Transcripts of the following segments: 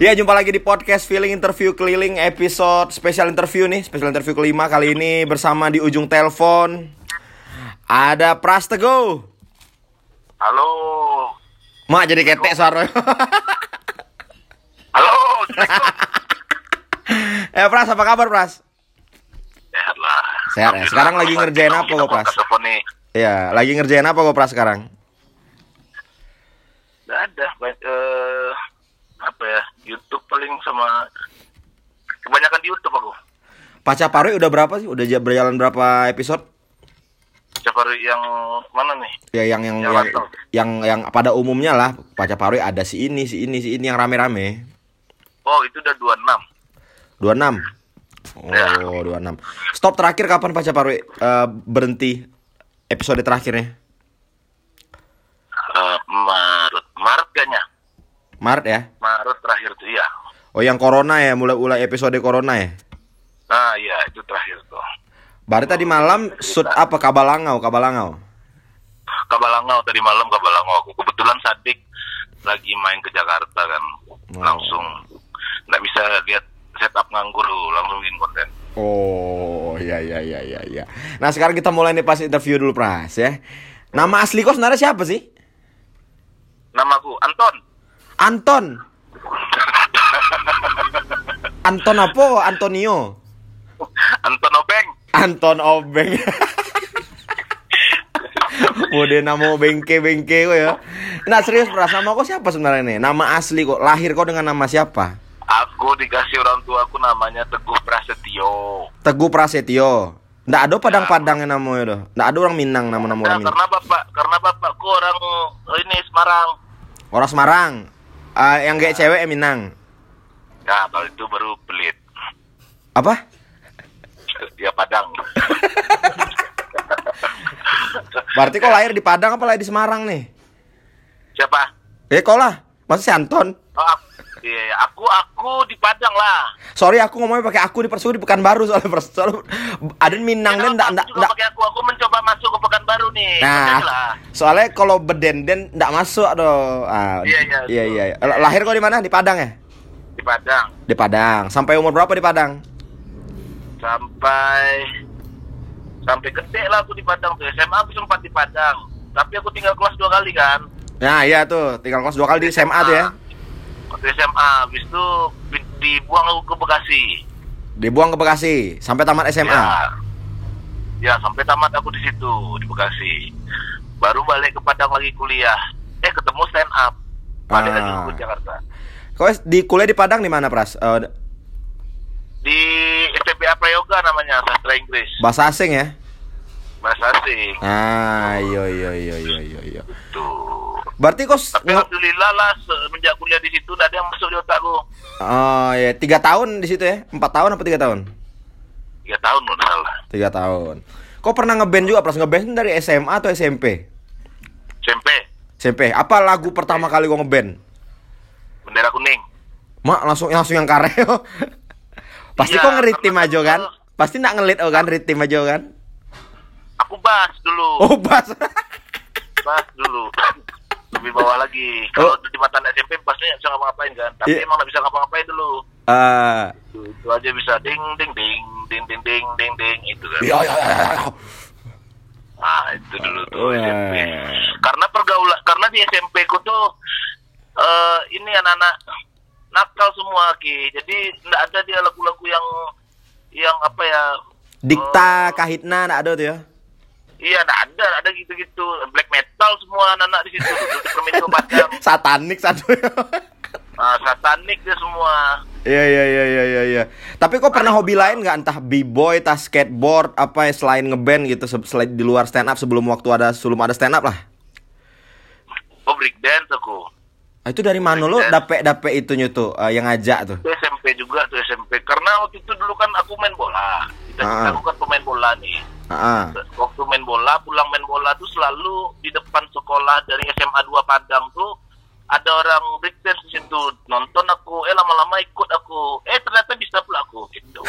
Ya jumpa lagi di podcast Feeling Interview Keliling episode spesial interview nih Spesial interview kelima kali ini bersama di ujung telepon Ada Pras Teguh Halo. Mak jadi ketek suara Halo. Eh Pras apa kabar Pras? Sehat lah. Sehat ya? Sekarang lagi ngerjain apa kok, Pras? Telepon nih. Ya lagi ngerjain apa kok Pras sekarang? Nggak ada. Eh, apa ya? YouTube paling sama kebanyakan di YouTube aku. Paca Parui udah berapa sih? Udah ja- berjalan berapa episode? Siapa yang mana nih? Ya yang yang Yang yang, yang, yang pada umumnya lah Paca Parui ada si ini, si ini, si ini yang rame-rame Oh, itu udah 26. 26 Ya. Oh, 26 Stop terakhir kapan Paca Parui eh, berhenti episode terakhirnya? Eh, Maret. Maret kayaknya. Maret ya? Maret terakhir tuh iya. Oh yang corona ya, mulai-mulai episode corona ya? Nah, iya itu terakhir tuh. Berarti tadi malam shoot apa Kabalangau, Kabalangau. Kabalangau tadi malam Kabalangau aku kebetulan Sadik lagi main ke Jakarta kan Oh. langsung nggak bisa lihat setup nganggur lu langsung bikin konten Oh, iya iya iya iya iya. Nah, sekarang kita mulai nih pas interview dulu Pras ya. Nama asli kau sebenarnya siapa sih? namaku Anton Anton. Anton apa? Antonio. Anton Obeng Anton Obeng. Mode nama bengke bengke kok ya. Nah serius Pras, nama kau siapa sebenarnya nih? Nama asli kok. Lahir kau dengan nama siapa? aku dikasih orang tua aku namanya Teguh Prasetyo Teguh Prasetyo. Nggak ada padang-padangnya namanya tuh. Nggak ada orang Minang nama-nama nah, orang Minang. karena bapak karena bapakku orang ini Semarang Orang Semarang. Ah, yang kayak cewek Minang. ya kalau itu baru pelit Apa? ya Padang Berarti kau lahir di Padang apa lahir di Semarang nih? siapa Eh kau lah. Masa si Anton? oh, aku, iya, aku aku di Padang lah Sorry aku ngomongnya pakai aku di Persu di Pekanbaru soalnya Pers. Soalnya ada Minang dan ndak aku juga ndak. pakai aku aku mencoba masuk nih Nah, soalnya kalau bedenden ndak masuk aduh. Ah, Iya, iya, iya, iya. iya. Lahir kau di mana? Di Padang ya? di Padang Di Padang. Sampai umur berapa di Padang? sampai sampai gede lah aku di Padang tuh SMA aku sempat di Padang tapi aku tinggal kelas dua kali kan Nah, iya tuh. Tinggal kelas dua kali di SMA tuh ya. waktu SMA habis itu di- dibuang aku ke Bekasi Dibuang ke Bekasi sampai tamat SMA. ya, ya sampai tamat aku di situ di Bekasi baru balik ke Padang lagi kuliah eh ketemu stand up balik lagi Ah. ke Jakarta Kau di kuliah di Padang di mana, Pras? Eh, di STPA Prayoga namanya sastra Inggris bahasa asing ya? bahasa asing Ah, iya iya iya iya. iya. tuh Berarti kau tapi alhamdulillah lah semenjak kuliah di situ ada yang masuk di otakku Oh ya, tiga tahun di situ ya? Empat tahun apa tiga tahun? Tiga tahun nggak salah Tiga tahun. Kau pernah ngeband juga, Pras? Ngeband dari SMA atau SMP? SMP SMP. Apa lagu pertama kali kau ngeband? bendera kuning Mak langsung langsung yang kareo. Pasti Iya, kau ngeritim aja kan? Pasti nak ngelit oh kan, ritim aja kan? aku bass dulu Oh, bas. bass dulu lebih bawah lagi kalau di mata SMP nggak bisa ngapa-ngapain kan tapi Oh. Iya. emang nggak bisa ngapa-ngapain dulu Eh, itu, itu aja bisa ding ding ding ding ding ding ding ding itu kan iya iya iya. iya. ah itu dulu tuh Wah. SMP karena pergaulan karena di SMP ku tuh eh ini anak-anak nakal semua ki jadi nggak ada dia lagu-lagu yang yang apa ya Dikta Kahitna ndak ada tuh ya. Iya, nggak ada, ada gitu-gitu. Black metal semua anak-anak di situ. Permintu Padang. Satanik satu. Ah, satanik dia semua. Iya iya iya iya iya iya. Tapi kok pernah hobi lain nggak entah b-boy, entah skateboard, apa ya selain ngeband gitu se- selain di luar stand up sebelum waktu ada sebelum ada stand up lah. Oh, break dance aku. Ah, itu dari mana lo dapet dapet itunya tuh eh, yang ngajak tuh? Itu SMP juga tuh SMP. Karena waktu itu dulu kan aku main bola. Kita Ah. aku kan pemain bola nih. Ah, Waktu main bola, pulang main bola tuh selalu di depan sekolah dari SMA 2 Padang tuh ada orang breakdance di situ. Nonton aku. Eh lama-lama ikut aku. Eh ternyata bisa pula aku. Gitu.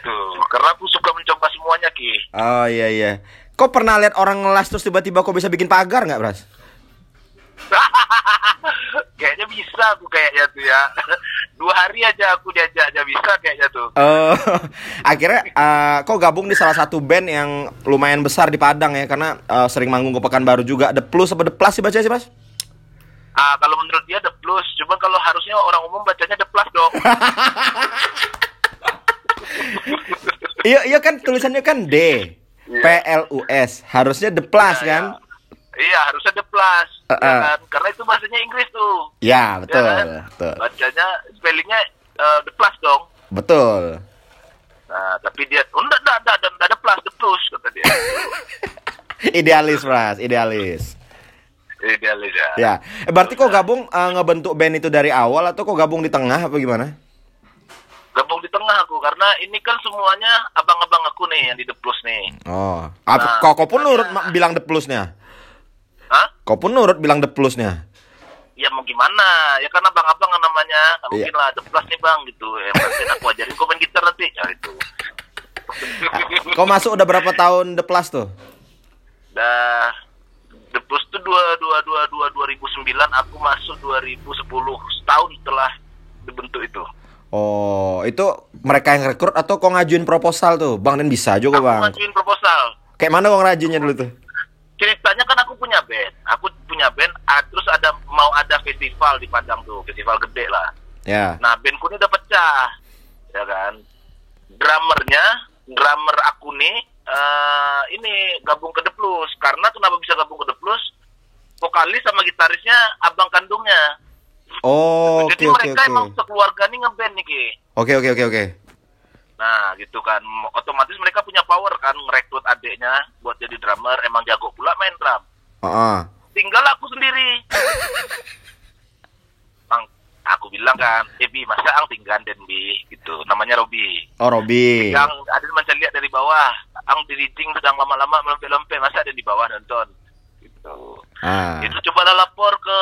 Tuh karena aku suka mencoba semuanya ki. Oh iya iya. Kok pernah lihat orang ngelas terus tiba-tiba kok bisa bikin pagar nggak, Bras? kayaknya bisa aku kayaknya tuh ya. Dua hari aja aku diajak aja bisa kayaknya tuh. Eh, akhirnya eh, kok gabung di salah satu band yang lumayan besar di Padang ya karena eh, sering manggung ke Pekanbaru juga. The Plus apa The Plus sih baca sih, Mas? Ah, kalau menurut dia the plus, cuma kalau harusnya orang umum bacanya the plus dong. Iya, iya kan tulisannya kan D. P L U S. Harusnya The Plus kan? Iya, harusnya the plus, Uh, ya uh. kan? Karena itu bahasanya Inggris tuh. Ya, betul. Ya kan? Betul. Bacanya spellingnya eh, the plus dong. Betul. Nah, tapi dia, oh enggak, enggak, enggak, enggak, ada plus, the plus, kata dia. Idealis, Pras, idealis. Idealis ya. Ya. Eh, berarti kok gabung eh, ngebentuk band itu dari awal atau kok gabung di tengah apa gimana? Gabung di tengah aku, karena ini kan semuanya abang-abang aku nih yang di the plus nih. Oh. Apa, Nah, kok kok pun ma- bilang The Plusnya? Hah? Kok pun nurut bilang The Plusnya? Ya mau gimana? Ya kan abang-abang kan namanya. Nggak Iya. mungkin lah, the plus nih bang gitu. Ya nanti aku ajarin kau main gitar nanti. Ya itu. Kok masuk udah berapa tahun The Plus tuh? Dah The Plus tuh dua dua dua dua dua ribu sembilan aku masuk 2010 setahun setelah dibentuk itu. Oh, itu mereka yang rekrut atau kok ngajuin proposal tuh? Bang, dan bisa juga, Aku Bang. ngajuin proposal. Kayak mana kok ngajinnya dulu tuh? Ceritanya kan aku punya band. Aku punya band. ah, terus ada mau ada festival di Padang tuh, festival gede lah. Ya. Nah, bandku ini udah pecah, ya kan. Drummernya, drummer aku nih, eh ini gabung ke The Plus. Karena kenapa bisa gabung ke The Plus? Vokalis sama gitarisnya abang kandungnya. Oh, Jadi oke mereka emang oke. sekeluarga nih ngeband nih, Ki. Oke oke oke oke. Nah, gitu kan. Otomatis mereka punya power kan ngerekrut adiknya buat jadi drummer. Emang jago pula main drum. Heeh. Tinggal aku sendiri. Bang, aku bilang kan, eh Bi, masa ang tinggal den Bi, gitu. Namanya Robi. Oh, Robi. Yang ada macam lihat dari bawah. Ang diriting sedang lama-lama melompat-lompat, masa ada di bawah nonton. Gitu. Ah. Itu cobalah lapor ke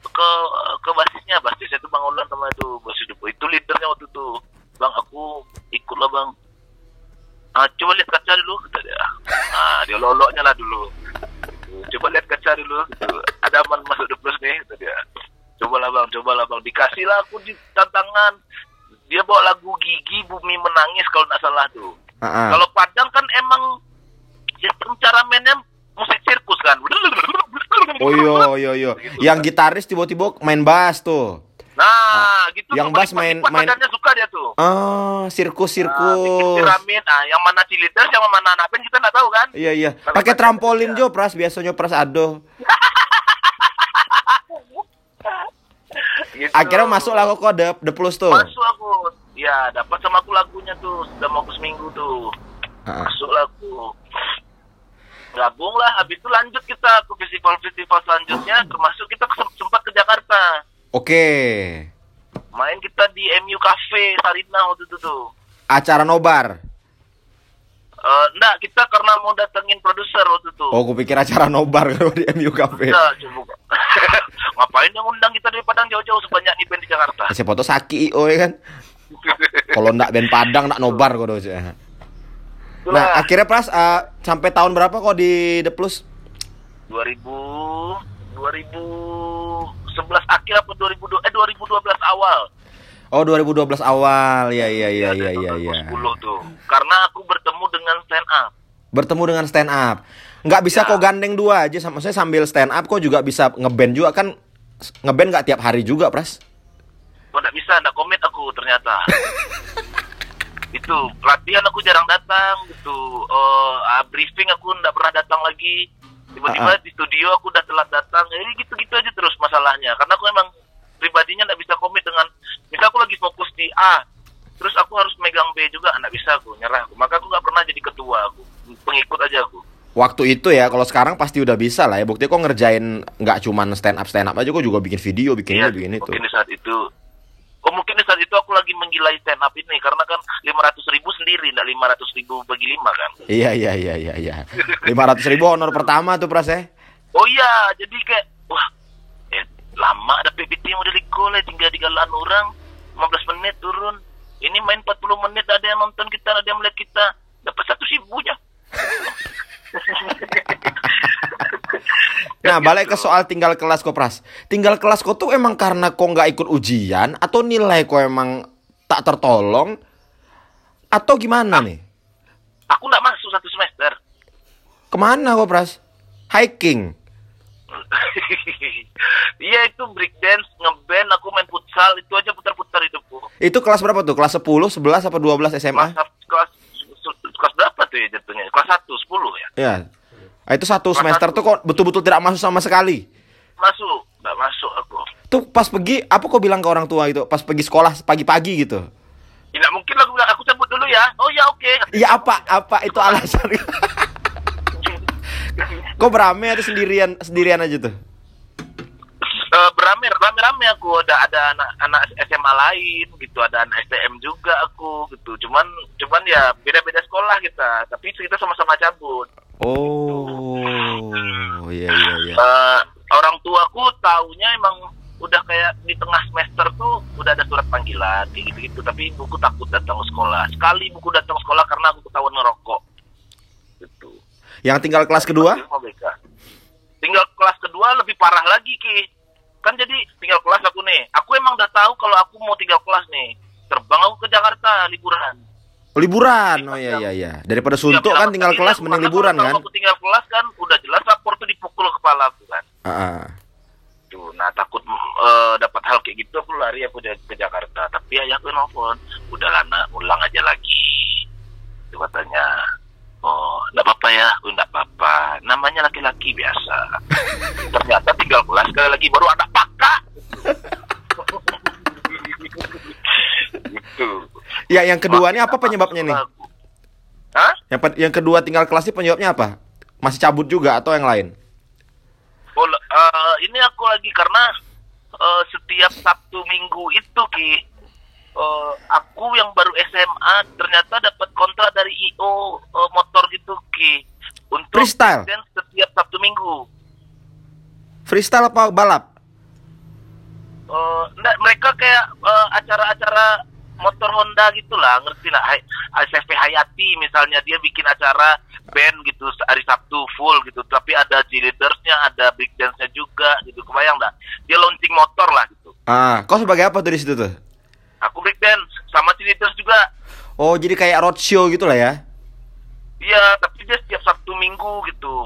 ke ke basisnya, basisnya itu Bang Ulan sama itu itu. Itu leadernya waktu itu. Bang, aku ikutlah Bang. Ah, coba lihat kaca dulu kata dia. Ah, dia loloknya lah dulu. Coba lihat kaca dulu gitu. Ada aman masuk the plus nih kata dia. Cobalah Bang, cobalah Bang. Dikasih lah aku di tantangan. Dia bawa lagu Gigi Bumi Menangis kalau nggak salah tuh. Ah, ah. Kalau Padang kan emang sistem cara mainnya musik sirkus kan. Oh iya iya iya. Begitu, Yang kan. gitaris tiba-tiba main bass tuh. Nah, gitu. yang bass paling- main- main- suka dia tuh. Ah, sirkus Nah, bikin sirkus. piramid. Ah, yang mana cheerleader, yang mana anak band kita nggak tahu kan? Iya iya. Pakai trampolin ya. Jo, Pras biasanya Pras ado. Gitu. Akhirnya masuk lah kok the, the plus tuh. Masuk aku. Ya, dapat sama aku lagunya tuh. Sudah mau seminggu tuh. Ah, ah. Masuk lah aku. Gabung lah. Habis itu lanjut kita ke festival-festival selanjutnya. Termasuk kita sempat ke Jakarta. Oke. Main kita di MU Cafe Sarina waktu itu tuh. Acara nobar. Eh, enggak, kita karena mau datengin produser waktu itu. Oh, aku pikir acara nobar kalau di MU Cafe. Enggak, coba. Ngapain yang undang kita dari Padang jauh-jauh sebanyak nih band di Jakarta? Siapa tuh Saki IO ya kan? Kalau ndak band Padang ndak nobar kok doce. Itulah, Nah, akhirnya Pras eh, sampai tahun berapa kok di The Plus? 2000 2011 akhir apa 2002 eh 2012 awal. Oh, 2012 awal. Ya ya ya ya ya ya. 2010 tuh. Karena aku bertemu dengan stand up. Bertemu dengan stand up. Nggak bisa Ya. kok gandeng dua aja sama saya sambil stand up kok juga bisa ngeband juga kan ngeband nggak tiap hari juga, Pras. Oh, enggak bisa, enggak komit aku ternyata. itu latihan aku jarang datang gitu. Ah, briefing aku enggak pernah datang lagi. Tiba-tiba Ah, ah. di studio aku udah telat datang. Jadi gitu-gitu aja terus masalahnya. Karena aku emang pribadinya enggak bisa komit dengan misal aku lagi fokus di A, terus aku harus megang B juga enggak bisa aku nyerah aku. Maka aku nggak pernah jadi ketua aku. Pengikut aja aku. Waktu itu ya, kalau sekarang pasti udah bisa lah ya. Bukti kok ngerjain nggak cuman stand up stand up aja, kok juga bikin video, bikin Iya, ini, bikin itu. mungkin di saat itu Mungkin di saat itu aku lagi menggilai stand up ini karena kan 500 ribu sendiri, enggak 500 ribu bagi lima kan. Iya iya iya iya iya. Lima ratus ribu honor pertama tuh Pras ya. Oh iya, jadi kayak wah eh, lama ada PPT model gol ya tinggal digalan orang 15 menit turun. Ini main 40 menit ada yang nonton kita, ada yang melihat kita dapat satu ribunya. Nah, balik ke soal tinggal kelas kok, Pras. Tinggal kelas kok tuh emang karena kok nggak ikut ujian atau nilai kok emang tak tertolong atau gimana nih? Aku nggak masuk satu semester. Ke mana kok, Pras? Hiking. Iya itu breakdance, ngeband, aku main futsal, itu aja putar-putar hidupku. Itu kelas berapa tuh? Kelas 10, 11 apa 12 SMA? Kelas, kelas, kelas berapa tuh ya jatuhnya? Kelas 1, 10 ya? Ya. Ah, Itu satu Kelas semester satu. tuh kok betul-betul tidak masuk sama sekali. Masuk, nggak masuk aku. Tuh pas pergi, apa kok bilang ke orang tua itu? Pas pergi sekolah pagi-pagi gitu. Ya, nggak mungkin lah aku bilang, aku cabut dulu ya. Oh ya oke. Iya apa? Apa itu alasan? kok berame atau sendirian sendirian aja tuh? Eh, berame rame-rame aku ada ada anak anak SMA lain gitu ada anak STM juga aku gitu. Cuman cuman ya beda-beda sekolah kita tapi kita sama-sama cabut. Oh, iya iya iya. Eh, orang tuaku taunya emang udah kayak di tengah semester tuh udah ada surat panggilan kayak gitu-gitu. Tapi ibuku takut datang ke sekolah. Sekali ibuku datang ke sekolah karena aku ketahuan ngerokok. Gitu. Yang tinggal kelas kedua? Tinggal kelas kedua lebih parah lagi ki kan jadi tinggal kelas aku nih aku emang udah tahu kalau aku mau tinggal kelas nih terbang aku ke Jakarta liburan Liburan. Oh iya iya iya. Daripada suntuk Ya, kan tinggal kelas mending liburan kan? aku tinggal kelas kan udah jelas rapor tuh dipukul kepala aku kan Ah, ah. Tuh, nah takut eh, dapat hal kayak gitu aku lari aku ke ke Jakarta tapi ayahku nelfon udah lana ulang aja lagi itu katanya oh enggak apa-apa ya enggak apa-apa namanya laki-laki biasa ternyata tinggal kelas sekali lagi baru ada pakak gitu Ya yang kedua ini apa penyebabnya nih? Hah? Yang yang kedua tinggal kelas ini penyebabnya apa? Masih cabut juga atau yang lain? Oh, eh, ini aku lagi karena eh, setiap Sabtu Minggu itu ki eh, aku yang baru SMA ternyata dapat kontrak dari IO eh, motor gitu ki untuk Freestyle? setiap Sabtu Minggu. Freestyle apa balap? Eh, enggak, mereka kayak eh, acara-acara motor Honda gitulah, ngerti lah. Hai- ACV Hayati misalnya dia bikin acara band gitu hari Sabtu full gitu, tapi ada cheerleadersnya, ada big dance-nya juga gitu. Kebayang enggak? Dia launching motor lah gitu. Ah, kau sebagai apa tuh di situ tuh? Aku break dance sama cheerleaders juga. Oh, jadi kayak roadshow gitu lah ya? Iya, tapi dia setiap Sabtu Minggu gitu.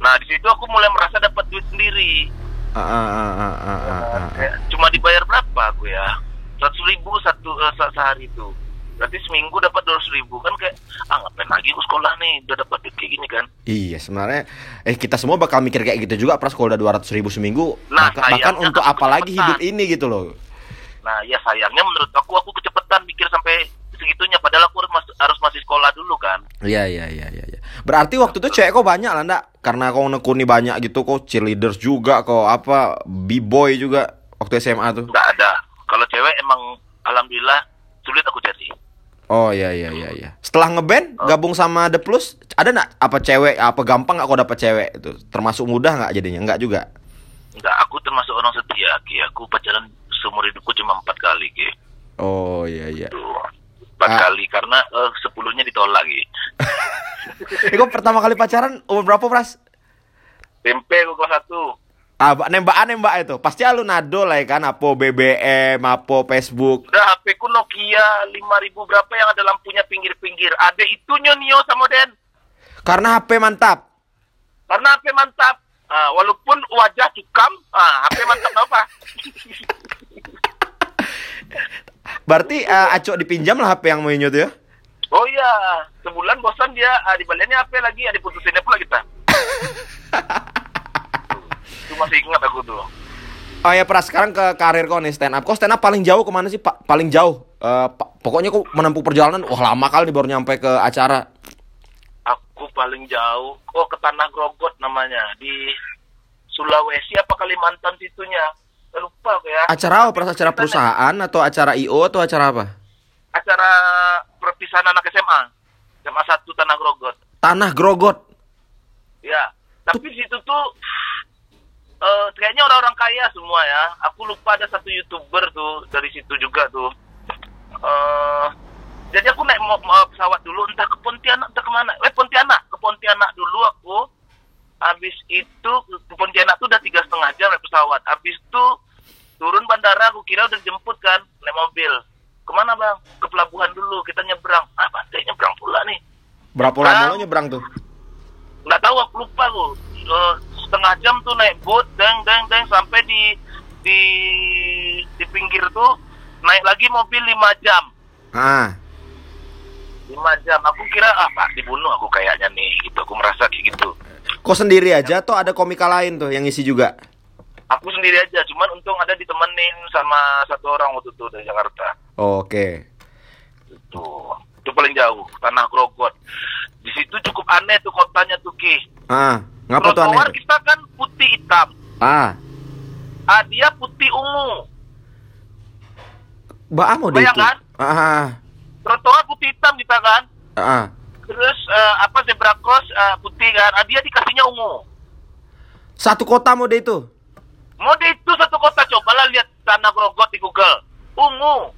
Nah, di situ aku mulai merasa dapat duit sendiri. Ah, ah, ah, ah, ah, ah, ah. Kayak cuma dibayar berapa aku ya? Seratus ribu satu se- sehari itu. Berarti seminggu dapat dua ribu kan kayak ah ngapain lagi aku sekolah nih udah dapat duit kayak gini kan? Iya sebenarnya eh kita semua bakal mikir kayak gitu juga pras kalau udah 200 ribu seminggu Nah, bahkan, bahkan untuk aku apa lagi hidup ini gitu loh Nah, ya sayangnya menurut aku aku kecepatan mikir sampai segitunya padahal aku harus harus masih sekolah dulu kan. Iya iya iya iya iya. Berarti waktu itu cewek kok banyak lah ndak? Karena kau nekuni banyak gitu kok cheerleaders juga kok apa b-boy juga waktu SMA tuh. Nggak ada. Kalau cewek emang alhamdulillah sulit aku cari. Oh iya iya iya iya. Setelah ngeband Oh. gabung sama The Plus ada nggak apa cewek apa gampang nggak kau dapet cewek itu? Termasuk mudah nggak jadinya? Nggak juga. Enggak, aku termasuk orang setia, Ki. Aku pacaran seumur hidupku cuma empat kali, Ki. Oh iya iya. Tuh. Empat Ah. kali, karena eh, sepuluhnya ditolak, Ki. Eh, kau pertama kali pacaran umur berapa pras? Tempe aku kelas satu. Ah, ba- nembakan nembak itu. Pasti lu nado lah ya kan, apa BBM, apa Facebook. Udah HP ku Nokia 5000 berapa yang ada lampunya pinggir-pinggir. Ada itu Nio sama Den. Karena HP mantap. Karena HP mantap. Ah, walaupun wajah cukam, ah, HP mantap apa? Berarti eh, Acok dipinjam lah HP yang mau nyut ya? Oh iya, sebulan bosan dia, ah, dibaliannya HP lagi, ah, diputusinnya pula kita. Itu masih ingat aku tuh. Oh ya Pras, sekarang ke karir kau nih stand up. Kau stand up paling jauh ke mana sih Pak? Paling jauh. Eh, pa- pokoknya kau menempuh perjalanan, wah lama kali baru nyampe ke acara. Aku paling jauh, oh ke Tanah Grogot namanya, di Sulawesi apa Kalimantan situnya. Saya lupa aku ya. Acara apa? Pras acara perusahaan atau acara IO atau acara apa? Acara perpisahan anak SMA. SMA 1 Tanah Grogot. Tanah Grogot. Ya, tapi di situ tuh eh kayaknya orang-orang kaya semua ya. Aku lupa ada satu youtuber tuh dari situ juga tuh. eh jadi aku naik pesawat dulu entah ke Pontianak entah ke mana. Eh Pontianak ke Pontianak dulu aku. Habis itu ke Pontianak tuh udah tiga setengah jam naik pesawat. Habis itu turun bandara, aku kira udah dijemput kan, naik mobil. Ke mana bang? Ke pelabuhan dulu, kita nyebrang. Ah, pantai nyebrang pula nih. Berapa lama lo nyebrang tuh? Nggak tahu, aku lupa aku. Eh, setengah jam tuh naik boat, deng, deng, deng, sampai di di di pinggir tuh naik lagi mobil lima jam. Ah, lima jam. Aku kira ah pak dibunuh aku kayaknya nih gitu. Aku merasa kayak gitu. Kok sendiri aja atau ada komika lain tuh yang ngisi juga? Aku sendiri aja, cuman untung ada ditemenin sama satu orang waktu itu dari Jakarta. Oke. Itu itu paling jauh, tanah Grogot. Di situ cukup aneh tuh kotanya tuh Ki. Ah, ngapa tuh aneh? kita kan putih hitam. Ah, Ah dia putih ungu. Ba mau deh itu. Bayangkan? Ah, Trotoar putih hitam kita kan. ah, ah. Terus eh, apa zebra cross eh, putih kan. Ah, dia dikasihnya ungu. Satu kota mau deh itu. Mode itu satu kota cobalah lihat tanah Grogot di Google. Ungu.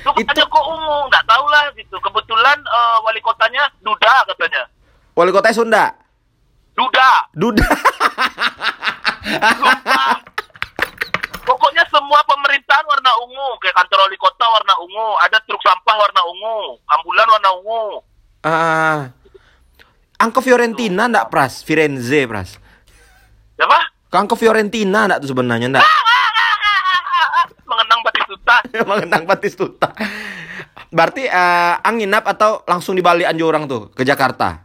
Tuh Itu- katanya kok ungu, nggak tahu lah gitu. Kebetulan eh, wali kotanya Duda katanya. Wali kotanya Sunda. Duda. Duda. Pokoknya semua pemerintahan warna ungu, kayak kantor wali kota warna ungu, ada truk sampah warna ungu, ambulan warna ungu. Ah. Angka Fiorentina ndak Pras? Firenze Pras. Siapa? Angka Fiorentina ndak tuh sebenarnya ndak? Mengenang Batistuta. Mengenang Batistuta. Berarti eh, ang nginap atau langsung dibalik Anjurang tuh ke Jakarta?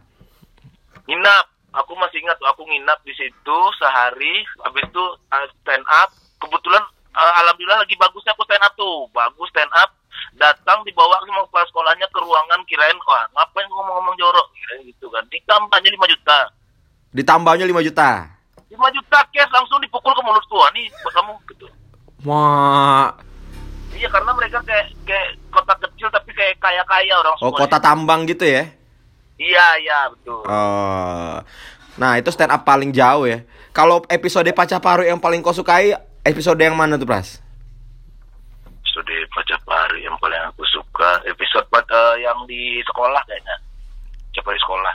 Nginap. Aku masih ingat tuh, aku nginap di situ sehari. Habis itu uh, stand up. Kebetulan uh, alhamdulillah lagi bagusnya aku stand up tuh. Bagus stand up. Datang dibawa sama kepala sekolahnya ke ruangan kirain wah ngapain gua ngomong-ngomong jorok kirain gitu kan. Ditambahnya 5 juta. Ditambahnya 5 juta. 5 juta cash langsung dipukul ke mulutku. Wah, nih buat kamu gitu. Wah. Iya karena mereka kayak kayak kota kecil tapi kayak kaya-kaya orang Oh, kota tambang gitu ya? Iya, iya betul. Oh. Nah, itu stand up paling jauh ya. Kalau episode Pacaparu yang paling kau sukai, episode yang mana tuh, Pras? Aku suka episode eh, yang di sekolah kayaknya. Pacapari sekolah.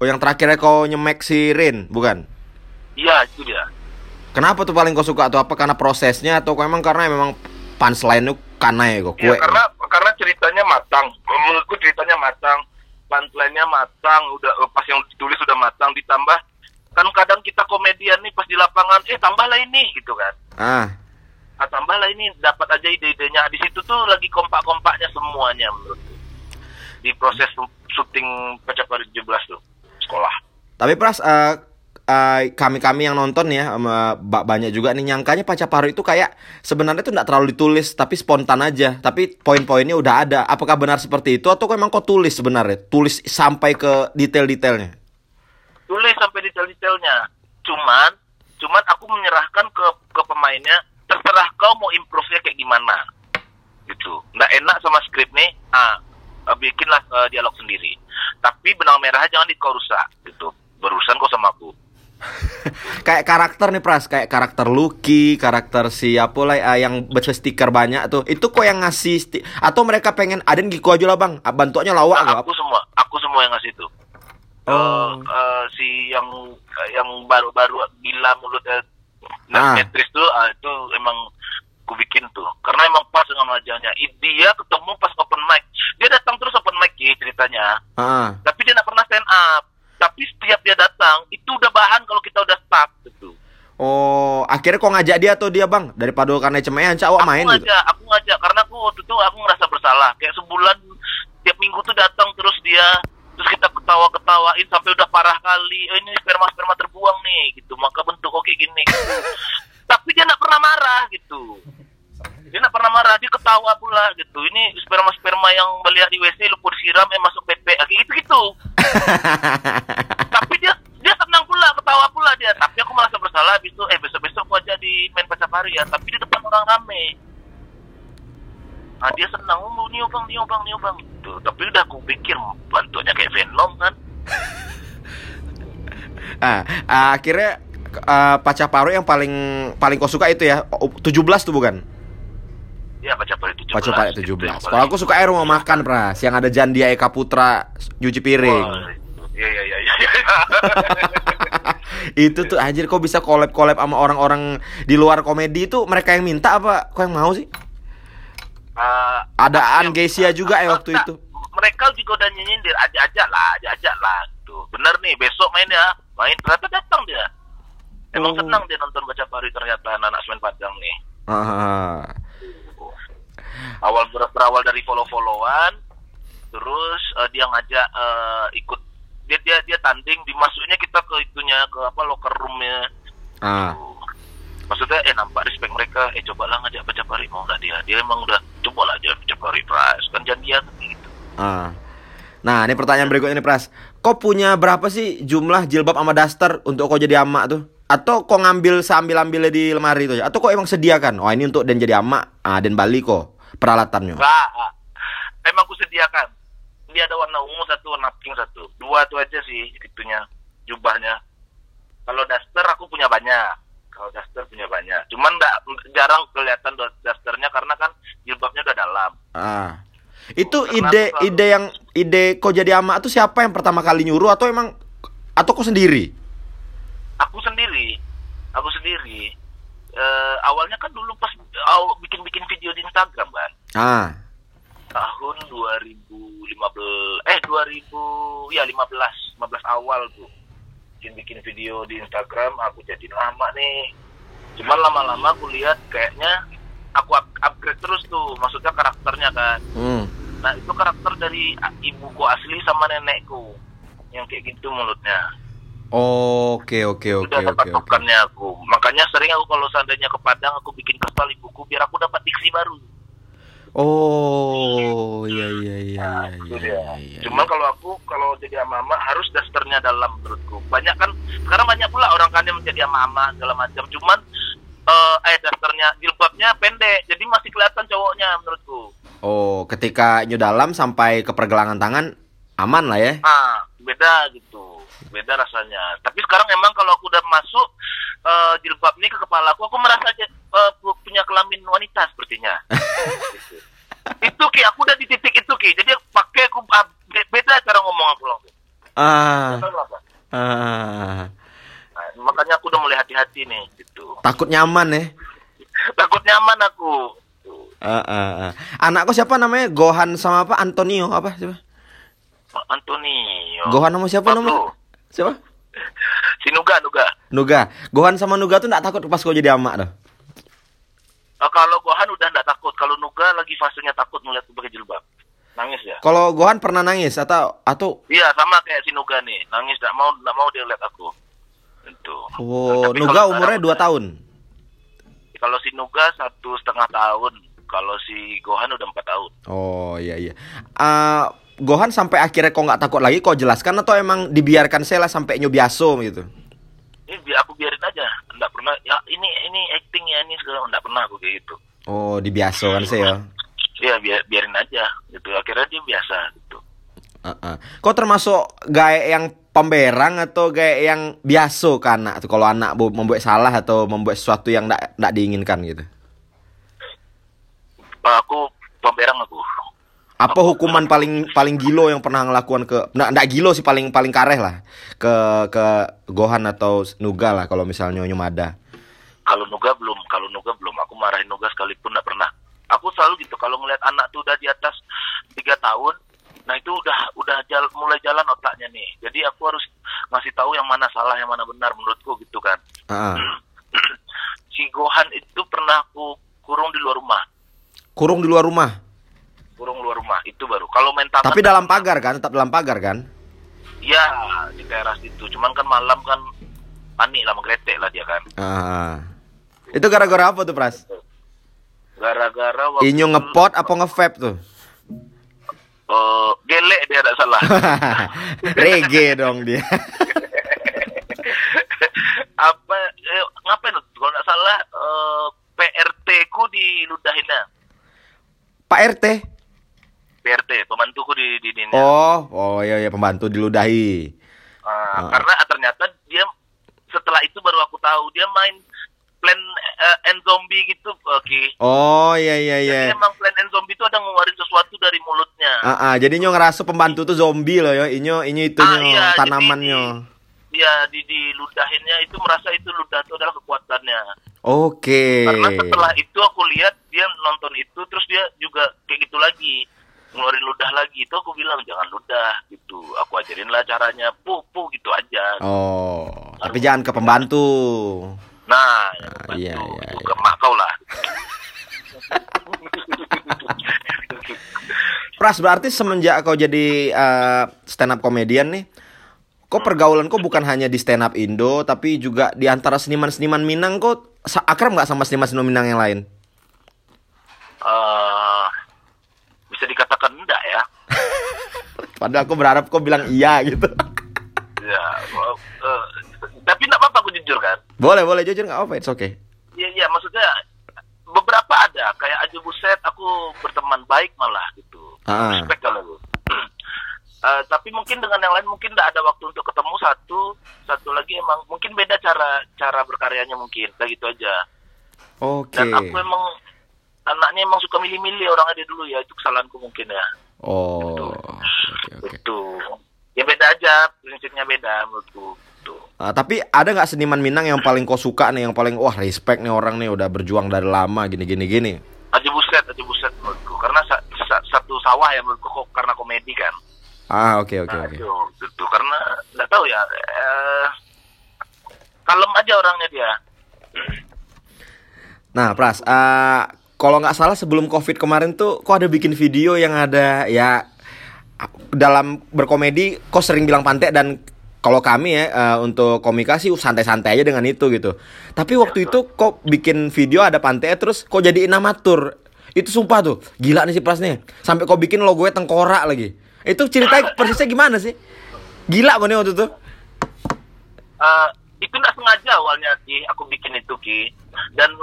Oh, yang terakhirnya kau nyemek si Rin, bukan? iya itu dia. Kenapa tuh paling kau suka atau apa karena prosesnya atau kau emang karena memang punchline itu karena ya kok? Kue. karena karena ceritanya matang. Menurutku ceritanya matang punchline-nya matang udah eh, pas yang ditulis sudah matang. Ditambah kan kadang kita komedian nih pas di lapangan eh tambahlah ini gitu kan. Ah, tambahlah ini dapat aja ide-idenya di situ tuh lagi kompak-kompaknya semuanya menurutku di proses syuting Pacapari 17 tuh sekolah tapi Pras eh, eh, kami-kami yang nonton ya ba- banyak juga nih nyangkanya Pacaparu itu kayak sebenarnya tuh nggak terlalu ditulis tapi spontan aja. Tapi poin-poinnya udah ada. Apakah benar seperti itu atau kau emang kau tulis sebenarnya? Tulis sampai ke detail-detailnya. tulis sampai detail-detailnya. Cuman, cuman aku menyerahkan ke ke pemainnya, terserah kau mau improve-nya kayak gimana. Gitu. Nggak enak sama skrip nih, ah, eh, bikinlah eh, dialog sendiri. Tapi benang merah jangan di kau rusak, gitu. Berurusan kau sama aku. kayak karakter nih Pras, kayak karakter Lucky, karakter siapa lah eh, yang baca stiker banyak tuh. Itu kok yang ngasih sti- atau mereka pengen ada giku aja lah Bang. Ah, Bantuannya lawak Nah, aku semua, aku semua yang ngasih itu. Oh. Eh, eh, si yang yang baru-baru gila mulut eh, Ah. Netris tuh ah, itu emang ku bikin tuh. Karena emang pas dengan wajahnya. Dia ketemu pas open mic. Dia datang terus open mic Ki, ceritanya. Ah. tapi dia nggak pernah stand up. Tapi setiap dia datang itu udah bahan kalau kita udah stuck gitu. Oh, akhirnya kok ngajak dia tuh dia Bang? Daripada karena cemean cak awak aku main gitu. ngajak aku ngajak. Karena aku waktu itu aku ngerasa bersalah. Kayak sebulan tiap minggu tuh datang terus dia terus kita ketawa-ketawain sampai udah parah kali. Oh, ini sperma sperma terbuang nih gitu. Maka bentuk kok kayak gini gitu. tapi dia nggak pernah marah gitu. Dia nggak pernah marah dia ketawa pula gitu. Ini sperma sperma yang melihat di wc lupa disiram eh masuk pp gitu gitu tapi dia dia senang pula ketawa pula dia. Tapi aku merasa bersalah habis itu eh besok besok aku aja di main pacapari ya. Tapi di depan orang rame. Ah dia senang oh nio bang nio tuh tapi udah aku pikir bantuannya kayak Venom kan? Ah, ah, akhirnya ah, Pacaparu yang paling paling kau suka itu ya? Oh, 17 tuh bukan? ya pacapari 17 Pacaparu Itu 17. yang Kalau aku suka rumah makan Pras yang ada Jandia Eka Putra cuci piring. Wah, iya iya iya iya itu tuh anjir kok bisa collab collab sama orang-orang di luar komedi itu? Mereka yang minta apa? Kok yang mau sih Eh, ada Angesia juga ya waktu Nah, itu Mereka juga udah nyindir, ajak-ajak lah, ajak-ajak lah. Gitu. Bener nih, besok main ya. Main, ternyata datang dia. Emang Oh. senang dia nonton baca pari ternyata anak-anak semen Padang nih. Ah, Awal ber- berawal dari follow-followan, terus eh, dia ngajak eh, ikut dia dia dia tanding dimasuknya kita ke itunya ke apa locker roomnya ah. maksudnya eh nampak respect mereka eh cobalah ngajak baca pari mau nggak dia dia emang udah cobalah aja pari prize kan janjian gitu Ah. Nah, ini pertanyaan berikutnya nih, Pras. Kau punya berapa sih jumlah jilbab sama daster untuk kau jadi amak tuh? Atau kau ngambil seambil-ambilnya di lemari itu? Atau kau emang sediakan? Oh, ini untuk dan jadi amak, ah, dan Bali kok peralatannya. Enggak. Emang aku sediakan. Dia ada warna ungu satu, warna pink satu. Dua itu aja sih itunya, jubahnya. Kalau daster aku punya banyak. Kalau daster punya banyak. Cuman enggak jarang kelihatan dasternya karena kan jilbabnya udah dalam. Ah. Itu Karena ide selalu- ide yang ide kau jadi amak tuh siapa yang pertama kali nyuruh atau emang atau kau sendiri? Aku sendiri. Aku sendiri. Eh, awalnya kan dulu pas aw- bikin-bikin video di Instagram kan. Ah. tahun 2015 eh 2000 ya 15 15 awal tuh bikin bikin video di Instagram aku jadi lama nih. Cuman lama-lama aku lihat kayaknya aku up- upgrade terus tuh maksudnya karakternya kan. Hmm. nah itu karakter dari ibuku asli sama nenekku yang kayak gitu mulutnya. Oke, oke, oke, oke, oke. aku. Makanya sering aku kalau seandainya ke Padang aku bikin kesal ibuku biar aku dapat diksi baru Oh, iya iya iya Nah, iya itu iya. dia. iya, iya. Cuman kalau aku kalau jadi ama-ama harus dasternya dalam menurutku. Banyak kan sekarang banyak pula orang kan yang menjadi ama-ama segala macam. Cuman eh eh dasternya jilbabnya pendek, jadi masih kelihatan cowoknya menurutku. Oh, ketika nyu dalam sampai ke pergelangan tangan aman lah ya. Ah, beda gitu. Beda rasanya. Tapi sekarang emang kalau aku udah masuk eh, jilbab ini ke kepala aku, aku merasa pu- punya kelamin wanita sepertinya. Gitu. Itu ki, aku udah di titik itu ki. Jadi pakai aku be- beda cara ngomong aku langsung. Ah, ah. Nah, makanya aku udah mulai hati-hati nih gitu. Takut nyaman ya. Takut nyaman aku. Ah, ah, ah. Anakku siapa namanya? Gohan sama apa? Antonio apa siapa? Pak Antonio. Gohan sama siapa namanya? Siapa? Si Nuga, Nuga. Nuga. Gohan sama Nuga tuh nggak takut pas kau jadi amak tuh. Eh, kalau Gohan udah nggak takut. Kalau Nuga lagi fasenya takut melihat pakai jilbab. Nangis ya. Kalau Gohan pernah nangis atau atau Iya sama kayak si Nuga nih. Nangis nggak mau nggak mau dia lihat aku. Itu. Oh, Tapi Nuga umurnya sekarang 2 udah- tahun. Kalau si Nuga satu setengah tahun. Kalau si Gohan udah empat tahun. Oh, iya iya. Ah, Gohan sampai akhirnya kok nggak takut lagi kau jelaskan atau emang dibiarkan lah sampai nyobiaso gitu. Ini biar aku biarin aja. Nggak pernah. Ya ini ini acting ya ini segala. Nggak pernah aku kayak gitu. Oh, dibiaso kan saya. Ya biar biarin aja. Gitu. Akhirnya dia biasa gitu. Heeh. Kau termasuk gaya yang pemberang atau gaya yang biasa ke anak tuh kalau anak bu- membuat salah atau membuat sesuatu yang tidak diinginkan gitu. Aku pemberang aku. Apa hukuman paling paling gilo yang pernah ngelakukan ke nah, enggak gilo sih paling paling kareh lah ke ke Gohan atau Nuga lah kalau misalnya Nyumada. Kalau Nuga belum, kalau Nuga belum. Aku marahin Nuga sekalipun nggak pernah. Aku selalu gitu. Kalau ngeliat anak tuh udah di atas tiga tahun, nah itu udah udah jal, mulai jalan otaknya nih. Jadi aku harus ngasih tahu yang mana salah, yang mana benar menurutku gitu kan. Heeh. si Gohan itu pernah aku kurung di luar rumah, Kurung di luar rumah. kurung luar rumah itu baru. Kalau main taman, Tapi dalam pagar kan, tetap dalam pagar kan? ya di teras itu. Cuman kan malam kan panik lah, menggretek lah dia kan. Ah. Itu gara-gara apa tuh, Pras? Gara-gara waktu Inyo ngepot apa ngevape tuh? eh, gelek dia tidak salah. Reggae dong dia. apa eh, ngapain tuh? kalau nggak salah eh, PRT ku diludahinnya Pak RT. PRT pembantuku di di di Oh, oh iya iya pembantu diludahi. Ah, Ah. karena ternyata dia setelah itu baru aku tahu dia main plan eh, and zombie gitu oke Oh iya iya iya. jadi emang plan and zombie itu ada ngeluarin sesuatu dari mulutnya Ah, ah, jadi nyo ngerasa pembantu tuh zombie loh ya. Inyo inyo itunya Ah, iya, tanamannya. ya di diludahinnya itu merasa itu ludah itu adalah kekuatannya. Oke. Karena setelah itu aku lihat dia nonton itu terus dia juga kayak gitu lagi ngeluarin ludah lagi. Itu aku bilang jangan ludah gitu. Aku ajarin lah caranya. Pu pu gitu aja. Oh, tapi jangan ke pembantu. nah yang Ah, bantu, iya, iya, itu iya. ke mak kau lah. Pras berarti semenjak kau jadi eh, stand up komedian nih, kok pergaulan kau bukan hanya di stand up Indo, tapi juga di antara seniman-seniman Minang kok akrab nggak sama seniman-seniman Minang yang lain? Eh, bisa dikatakan enggak ya Padahal aku berharap kau bilang iya gitu. ya well, eh, tapi enggak apa-apa aku jujur kan boleh boleh jujur nggak apa, it's okay. Iya iya maksudnya beberapa ada kayak Aji Buset aku berteman baik malah gitu Ah. respect kalau aku Eh, tapi mungkin dengan yang lain mungkin tidak ada waktu untuk ketemu satu satu lagi emang mungkin beda cara cara berkaryanya mungkin kayak gitu aja Oke. dan aku emang anaknya emang suka milih-milih orang ada dulu ya itu kesalahanku mungkin ya Oh, oke oke. itu ya beda aja prinsipnya beda menurutku. Ah, tapi ada nggak seniman Minang yang paling kau suka nih, yang paling wah respect nih orang nih udah berjuang dari lama gini gini gini. Aji Buset Aji Buset menurutku. Karena sa- sa- satu sawah ya menurutku kok karena komedi kan. Ah oke oke Nah, oke. itu, itu. Karena nggak tahu ya eh, kalem aja orangnya dia. Nah, Pras, eh, kalau nggak salah sebelum COVID kemarin tuh, kok ada bikin video yang ada ya dalam berkomedi, kok sering bilang pantek dan kalau kami ya eh, untuk komunikasi santai-santai aja dengan itu gitu. Tapi waktu itu kok bikin video ada pantek terus kok jadi inamatur. Itu sumpah tuh, gila nih si Pras nih. Sampai kok bikin logonya tengkorak lagi. Itu ceritanya persisnya gimana sih? Gila kok waktu itu. Eh, itu nggak sengaja awalnya Ki aku bikin itu Ki dan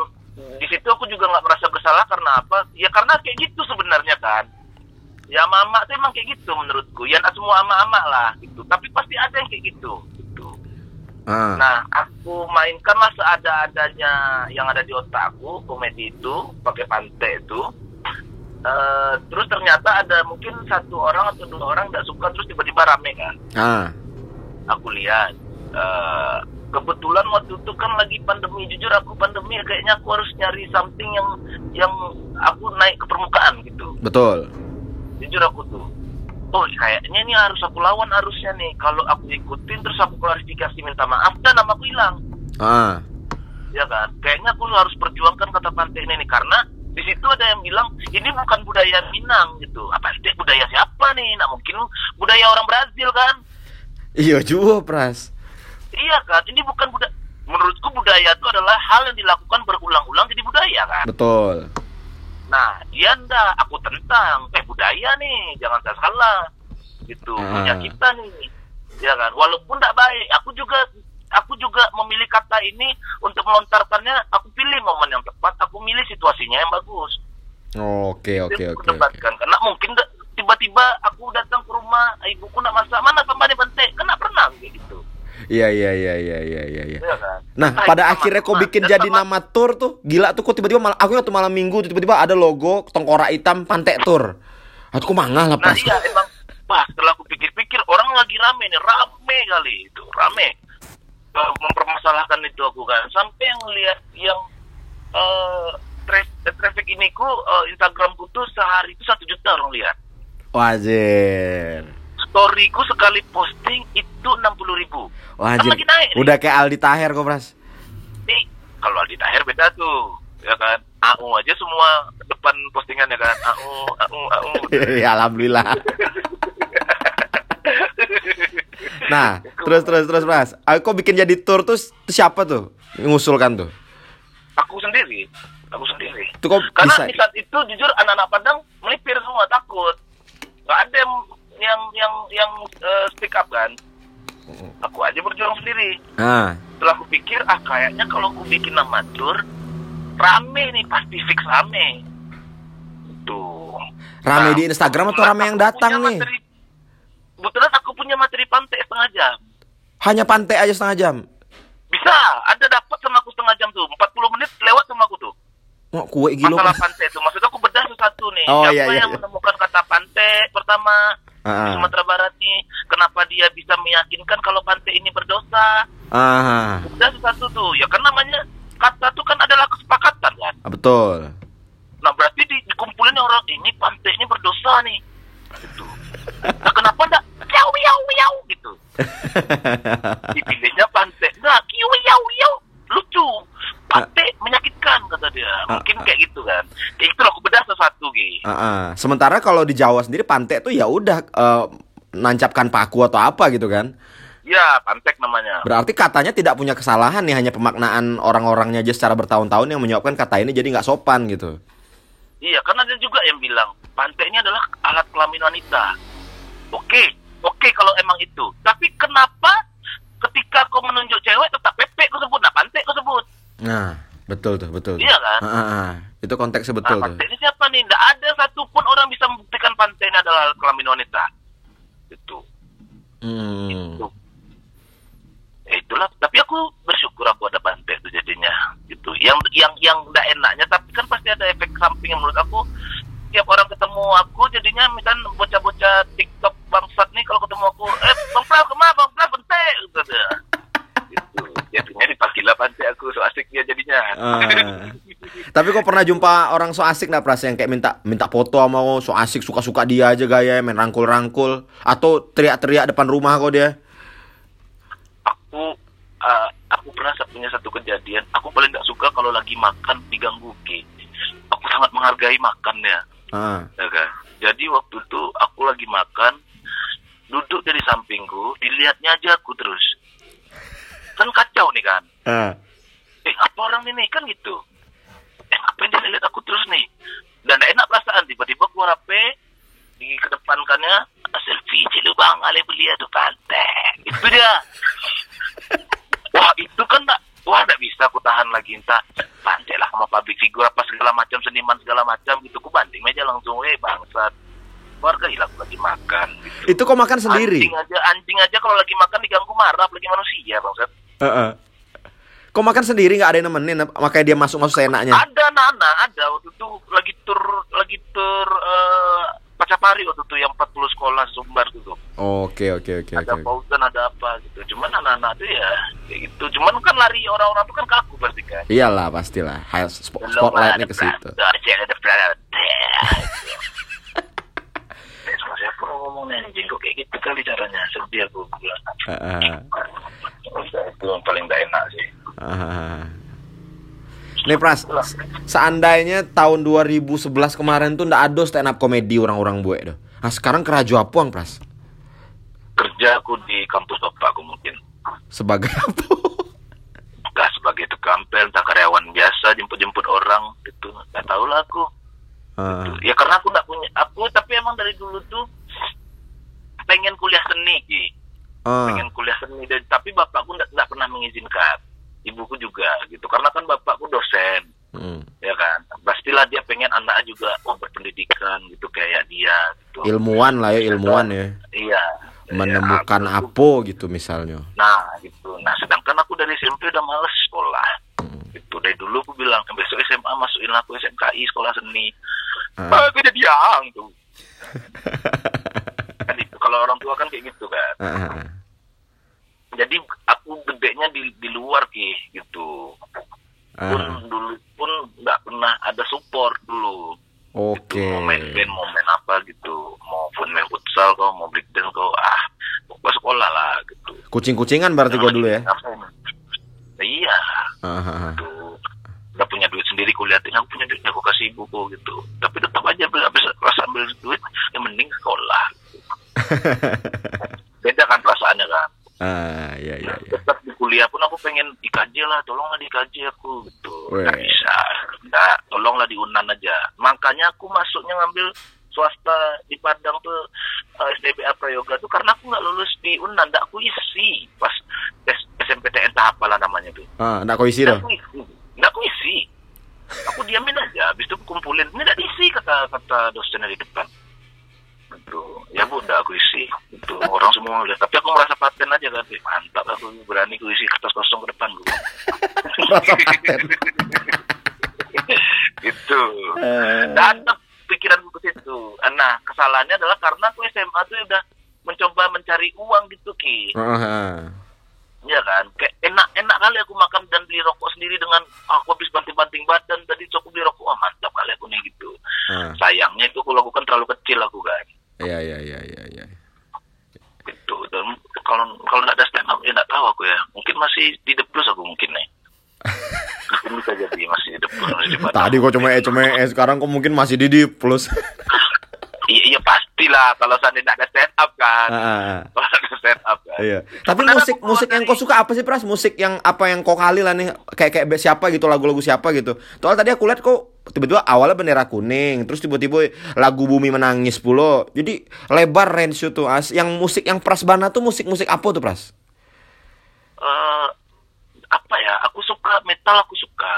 di situ aku juga nggak merasa bersalah karena apa ya karena kayak gitu sebenarnya kan ya mama tuh emang kayak gitu menurutku ya semua ama-ama lah gitu tapi pasti ada yang kayak gitu gitu Ah. Nah, aku mainkanlah seada-adanya yang ada di otak aku, komedi itu, pakai pantai itu. Eh, terus ternyata ada mungkin satu orang atau dua orang nggak suka, terus tiba-tiba rame kan. Ah. Aku lihat. eh, kebetulan waktu itu kan lagi pandemi, jujur aku pandemi kayaknya aku harus nyari something yang yang aku naik ke permukaan gitu. Betul. jujur aku tuh. Oh kayaknya ini harus aku lawan harusnya nih. Kalau aku ikutin terus aku klarifikasi minta maaf dan nama aku hilang. Ah. ya kan? Kayaknya aku harus perjuangkan kata pantai ini nih karena di situ ada yang bilang ini bukan budaya Minang gitu. Apa sih? Budaya siapa nih? Nah mungkin budaya orang Brazil kan? Iya juga, Pras. Iya kan? Ini bukan budaya menurutku budaya itu adalah hal yang dilakukan berulang-ulang jadi budaya kan? Betul. Nah, dia ndak, aku tentang, eh budaya nih, jangan salah, gitu, Ah. punya kita nih, ya kan, walaupun ndak baik, aku juga, aku juga memilih kata ini untuk melontarkannya, aku pilih momen yang tepat, aku milih situasinya yang bagus, Oke, oke, oke. karena mungkin tiba-tiba aku datang ke rumah, ibuku nak masak, mana sampai bente, kan nggak pernah gitu, Iya, iya, iya, iya, iya, iya, ya kan. Nah, Entah pada akhirnya kok sama-sama. bikin jadi sama- nama tour tuh gila tuh kok tiba-tiba malam aku waktu malam minggu tiba-tiba ada logo tengkorak hitam pantek tour. Aku kok mangah lah Nah pas. iya emang Wah setelah aku pikir-pikir orang lagi rame nih Rame kali itu Rame Eh, Mempermasalahkan itu aku kan Sampai yang lihat yang eh tra- eh, Traffic ini ku eh, Instagramku tuh sehari itu satu juta orang lihat Wajir. Storyku sekali posting itu 60 ribu Wajir. Kan lagi naik nih. Udah kayak Aldi Taher kok, Pras. Nih, Kalau Aldi Tahir beda tuh Ya kan AU aja semua depan postingannya kan AU, AU, AU ya alhamdulillah. Nah, terus terus terus, Pras. Aku bikin jadi tour tuh siapa tuh? Ngusulkan tuh. Aku sendiri Aku sendiri Itu kok Karena bisa? di saat itu jujur anak-anak Padang melipir semua takut. Gak ada yang yang yang, yang eh, speak up kan. Aku aja berjuang sendiri. Ah. Setelah aku pikir ah kayaknya kalau aku bikin nama tour rame nih pasti fix rame. Tuh. Rame Nah, di Instagram atau rame yang datang nih? materi- Kebetulan aku punya materi pantai setengah jam. Hanya pantai aja setengah jam. Bisa, ada dapat sama aku setengah jam tuh. 40 menit lewat sama aku tuh. Oh, kue gila. masalah pantai itu maksud aku bedah satu nih Oh, siapa iya, iya, yang iya. menemukan kata pantai pertama Ah. Di Sumatera Barat nih, kenapa dia bisa meyakinkan kalau pantai ini berdosa? Ah, Udah satu tuh, ya kan namanya kata tuh kan adalah kesepakatan kan. ah, betul. Nah berarti di, dikumpulin orang ini pantai ini berdosa nih. Gitu. Nah, kenapa enggak yau yau yau gitu. Dipilihnya pantai. Nah, kiu yau yau lucu. Pantai menyakitkan kata dia. Mungkin Ah, ah. kayak gitu kan. Kayak loh, aku bedah sesuatu gitu. Ah, ah. Sementara kalau di Jawa sendiri pantai tuh ya udah eh, nancapkan paku atau apa gitu kan. Ya, pantek namanya. Berarti katanya tidak punya kesalahan nih hanya pemaknaan orang-orangnya aja secara bertahun-tahun yang menyebabkan kata ini jadi nggak sopan gitu. Iya, karena ada juga yang bilang ini adalah alat kelamin wanita. Oke, oke kalau emang itu. Tapi kenapa ketika kau menunjuk cewek tetap pepek kau sebut, nah pantai kau sebut. Nah, betul tuh, betul. Iya kan? Ah, ah, ah. Itu konteksnya betul nah, tuh. pantai ini siapa nih? Tidak ada satupun orang bisa membuktikan pantai ini adalah kelamin wanita. Itu. Hmm. Itu. Ya itulah. Tapi aku bersyukur aku ada pantai itu jadinya. Gitu. Yang yang yang tidak enaknya, tapi kan pasti ada efek samping yang menurut aku. Tiap orang ketemu aku jadinya misalnya Ah. Tapi kok pernah jumpa orang so asik nggak Pras yang kayak minta minta foto sama lo, so asik suka-suka dia aja gaya main rangkul-rangkul atau teriak-teriak depan rumah kok dia? aku uh, aku pernah punya satu kejadian aku paling nggak suka kalau lagi makan diganggu ki aku sangat menghargai makannya Ah. ya kan jadi waktu itu aku lagi makan duduk dari sampingku dilihatnya aja aku terus kan kacau nih kan Ah. Eh apa orang ini? Kan gitu. Eh ngapain dia lihat aku terus nih? Dan enak perasaan. Tiba-tiba keluar HP di kedepankannya selfie cilu bang ale belia tuh pantai itu dia. Wah itu kan nggak wah nggak bisa aku tahan lagi. Entah pantai lah sama public figure apa segala macam seniman segala macam gitu. Aku banding aja langsung eh bangsat. Warga hilang lagi makan gitu. Itu kok makan sendiri? anjing aja anjing aja kalau lagi makan diganggu marah apalagi manusia bangsat. Heeh. Kok makan sendiri nggak ada yang nemenin? Makanya dia masuk-masuk seenaknya. Ada Nana, ada waktu itu lagi tur lagi tur eh Pacapari waktu itu yang 40 sekolah Sumbar gitu. Oke oke oke ada oke. Fauzan, ada apa gitu. Cuman anak-anak tuh ya kayak gitu. Cuman kan lari orang-orang tuh kan kaku pasti kan. Iyalah pastilah. High spot, spotlightnya ke situ. Brand. Eh, ngomong anjing kok kayak gitu kali caranya. Sedih aku bilang. Itu yang paling gak enak sih. Ah. Nih Pras, seandainya tahun 2011 kemarin tuh ndak ada stand up komedi orang-orang buat tuh. Nah sekarang kerajo apuang Pras. Kerja aku di kampus bapakku mungkin. Sebagai apa? Gak sebagai tukang pel, entah karyawan biasa jemput-jemput orang gitu. Gak tau lah aku. Ah. Ya karena aku nggak punya, aku tapi emang dari dulu tuh pengen kuliah seni, Ki. Ah. Pengen kuliah seni, dan, tapi bapakku nggak nggak pernah mengizinkan. Ibuku juga gitu, karena kan bapakku dosen, Hmm. ya kan. Pastilah dia pengen anaknya juga oh berpendidikan gitu kayak dia. Gitu. Ilmuwan lah ya ilmuwan ya. Iya. Menemukan Ya, aku- apa gitu misalnya. Nah gitu. Nah sedangkan aku dari SMP udah males sekolah. Hmm. Gitu dari dulu aku bilang besok SMA masukin aku SMKI sekolah seni. Ah. Ah, gue jadi yang tuh. kan itu kalau orang tua kan kayak gitu kan. Jadi aku gedenya di di luar ki gitu. Pun Ah. dulu pun nggak pernah ada support dulu. Oke. Gitu, mau main band, mau main apa gitu, mau pun main futsal kau, mau breakdance kau, ah, pokoknya sekolah lah gitu. Kucing-kucingan berarti gua dulu ya. Nah, iya, ah. gitu. Udah punya duit sendiri kuliahin, aku punya duit, aku kasih ibuku gitu. Tapi tetap aja habis rasa ambil duit, yang mending sekolah. Beda kan perasaannya kan. Ah, iya iya. iya. Tetap kuliah pun aku pengen dikaji lah, tolonglah dikaji aku gitu. Nggak bisa, nggak, tolonglah di Unan aja. Makanya aku masuknya ngambil swasta di Padang tuh SDBA Prayoga tuh karena aku nggak lulus di Unan, nggak aku isi pas tes SMPTN tahap apalah namanya tuh. Ah, isi Nggak dah. aku isi, nggak aku isi. Aku diamin aja, habis itu aku kumpulin. Ini nggak diisi kata kata dosen di depan. Gitu. Ya bu, udah aku isi. Itu orang semua udah. Tapi aku merasa paten aja kan. Mantap aku berani aku isi kertas kosong ke depan gue. Rasa paten. gitu. Eh. Dan pikiranku ke situ. Nah, kesalahannya adalah karena aku SMA tuh udah mencoba mencari uang gitu ki. Heeh. Iya kan? Kayak enak-enak kali aku makan dan beli rokok sendiri dengan "Ah, aku habis banting-banting badan tadi cukup beli rokok. Wah, mantap kali aku nih gitu. Ah. Sayangnya itu aku lakukan terlalu kecil aku kan. Iya iya iya iya iya. Gitu. Dan kalau kalau nggak ada stand up ya nggak tahu aku ya. Mungkin masih di The Plus aku mungkin nih. mungkin bisa jadi masih di The Plus. masih di Padang. Tadi kok cuma eh cuma eh sekarang kok mungkin masih di plus. Iya, iya pastilah kalau seandainya nggak ada stand up kan. Ah, ah, ah. Kalau ada stand up kan. Iya. Tapi Sebenarnya musik musik yang kau suka apa sih Pras? Musik yang apa yang kau kali lah nih? Kayak kayak siapa gitu lagu-lagu siapa gitu. Soal tadi aku lihat kok tiba-tiba awalnya bendera kuning, terus tiba-tiba lagu Bumi Menangis pula. Jadi lebar range itu. As. Yang musik yang Pras Bana tuh musik-musik apa tuh Pras? Eh apa ya? Aku suka metal aku suka.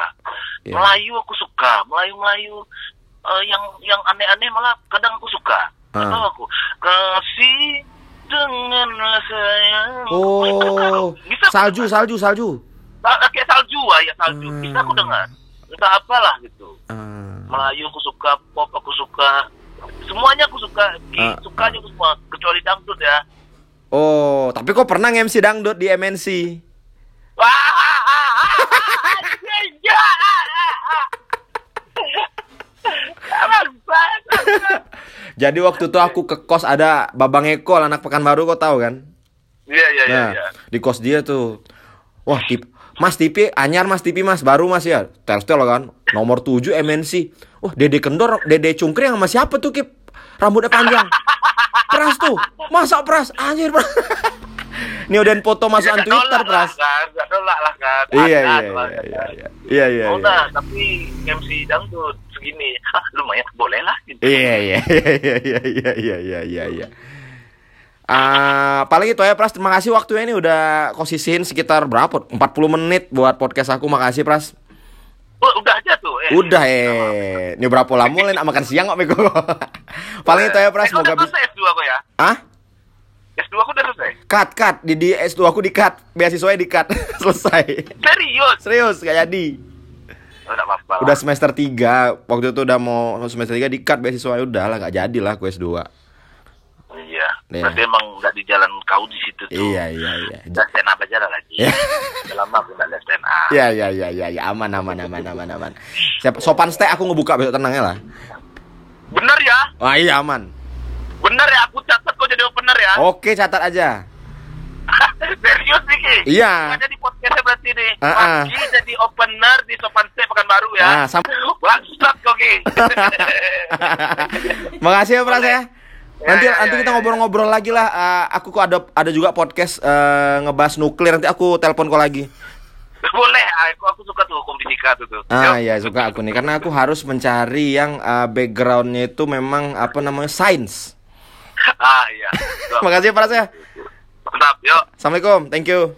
Iya. Melayu aku suka. Melayu Melayu eh, yang yang aneh-aneh malah kadang aku suka. Tahu aku. Kasih denganlah sayang Oh, bisa salju, dengar. salju, salju. Kayak salju ah ya salju. Hmm. bisa aku dengar. Entah apalah gitu. Ah. Melayu aku suka pop aku suka. Semuanya aku suka. Ki, Ah, suka aja aku semua. Kecuali dangdut ya Oh, tapi kok pernah MC dangdut di MNC? Jadi waktu itu aku ke kos ada Babang Eko anak Pekanbaru kau tahu kan? Iya, iya, iya, Nah, iya. di kos dia tuh. Wah, tip Mas TV anyar Mas TV Mas, baru Mas ya. Telsel kan. Nomor 7 MNC. Wah, Dede Kendor, Dede Cungkring sama siapa tuh, Kip? Rambutnya panjang. Pras tuh. Masa Pras? Anjir, Pras. Ini udah foto Ya, masukan nggak Twitter, Pras. kan, nggak nolak lah kan. Iya, iya, iya, iya, iya. Iya, iya, iya. tapi MC dangdut segini, ah lumayan boleh lah. Gitu. Iya iya iya iya iya iya iya iya iya iya. Ah, paling itu ya Pras, terima kasih waktunya ini udah kau sisihin sekitar berapa? 40 menit buat podcast aku. Makasih Pras. Oh, udah aja tuh. Eh. Udah eh. Ini berapa lama nak makan siang kok Miko. Paling itu ya Pras, Eh, semoga udah bisa. selesai S2 aku ya. Ah? S2 aku udah selesai. Cut cut di, di S2 aku di cut, beasiswanya di cut. Selesai. Serius? Serius gak jadi. Oh, nggak apa-apa. lah. Udah semester 3, waktu itu udah mau semester 3 di cut beasiswanya udah lah gak jadi lah aku S2. Iya. Iya. Berarti emang nggak di jalan kau di situ tuh. Iya iya iya. Udah stand up aja lah lagi. Iya. Udah lama aku nggak stand up. Ya ya ya ya ya aman aman aman aman aman. Siap sopan stay aku ngebuka besok tenangnya lah. Bener ya? Wah iya aman. Bener ya? Aku catat kau jadi opener ya? Oke catat aja. Serius nih Ki? Iya. Nggak jadi podcastnya berarti nih. Ah. Pagi jadi opener di Sopan Stay Pekanbaru ya. Ah, sam- Bangsat kok Ki. Makasih ya Pras ya. Nanti Ya, ya, nanti ya, kita ya, ngobrol-ngobrol lagi lah. Eh, aku kok ada ada juga podcast eh, ngebahas nuklir. Nanti aku telepon kau lagi. Boleh, aku, aku suka tuh hukum fisika tuh. tuh. Ah ya suka aku nih karena aku harus mencari yang eh, backgroundnya itu memang apa namanya sains. Ah iya. Makasih ya Pras ya. Mantap, yuk. Assalamualaikum. Thank you.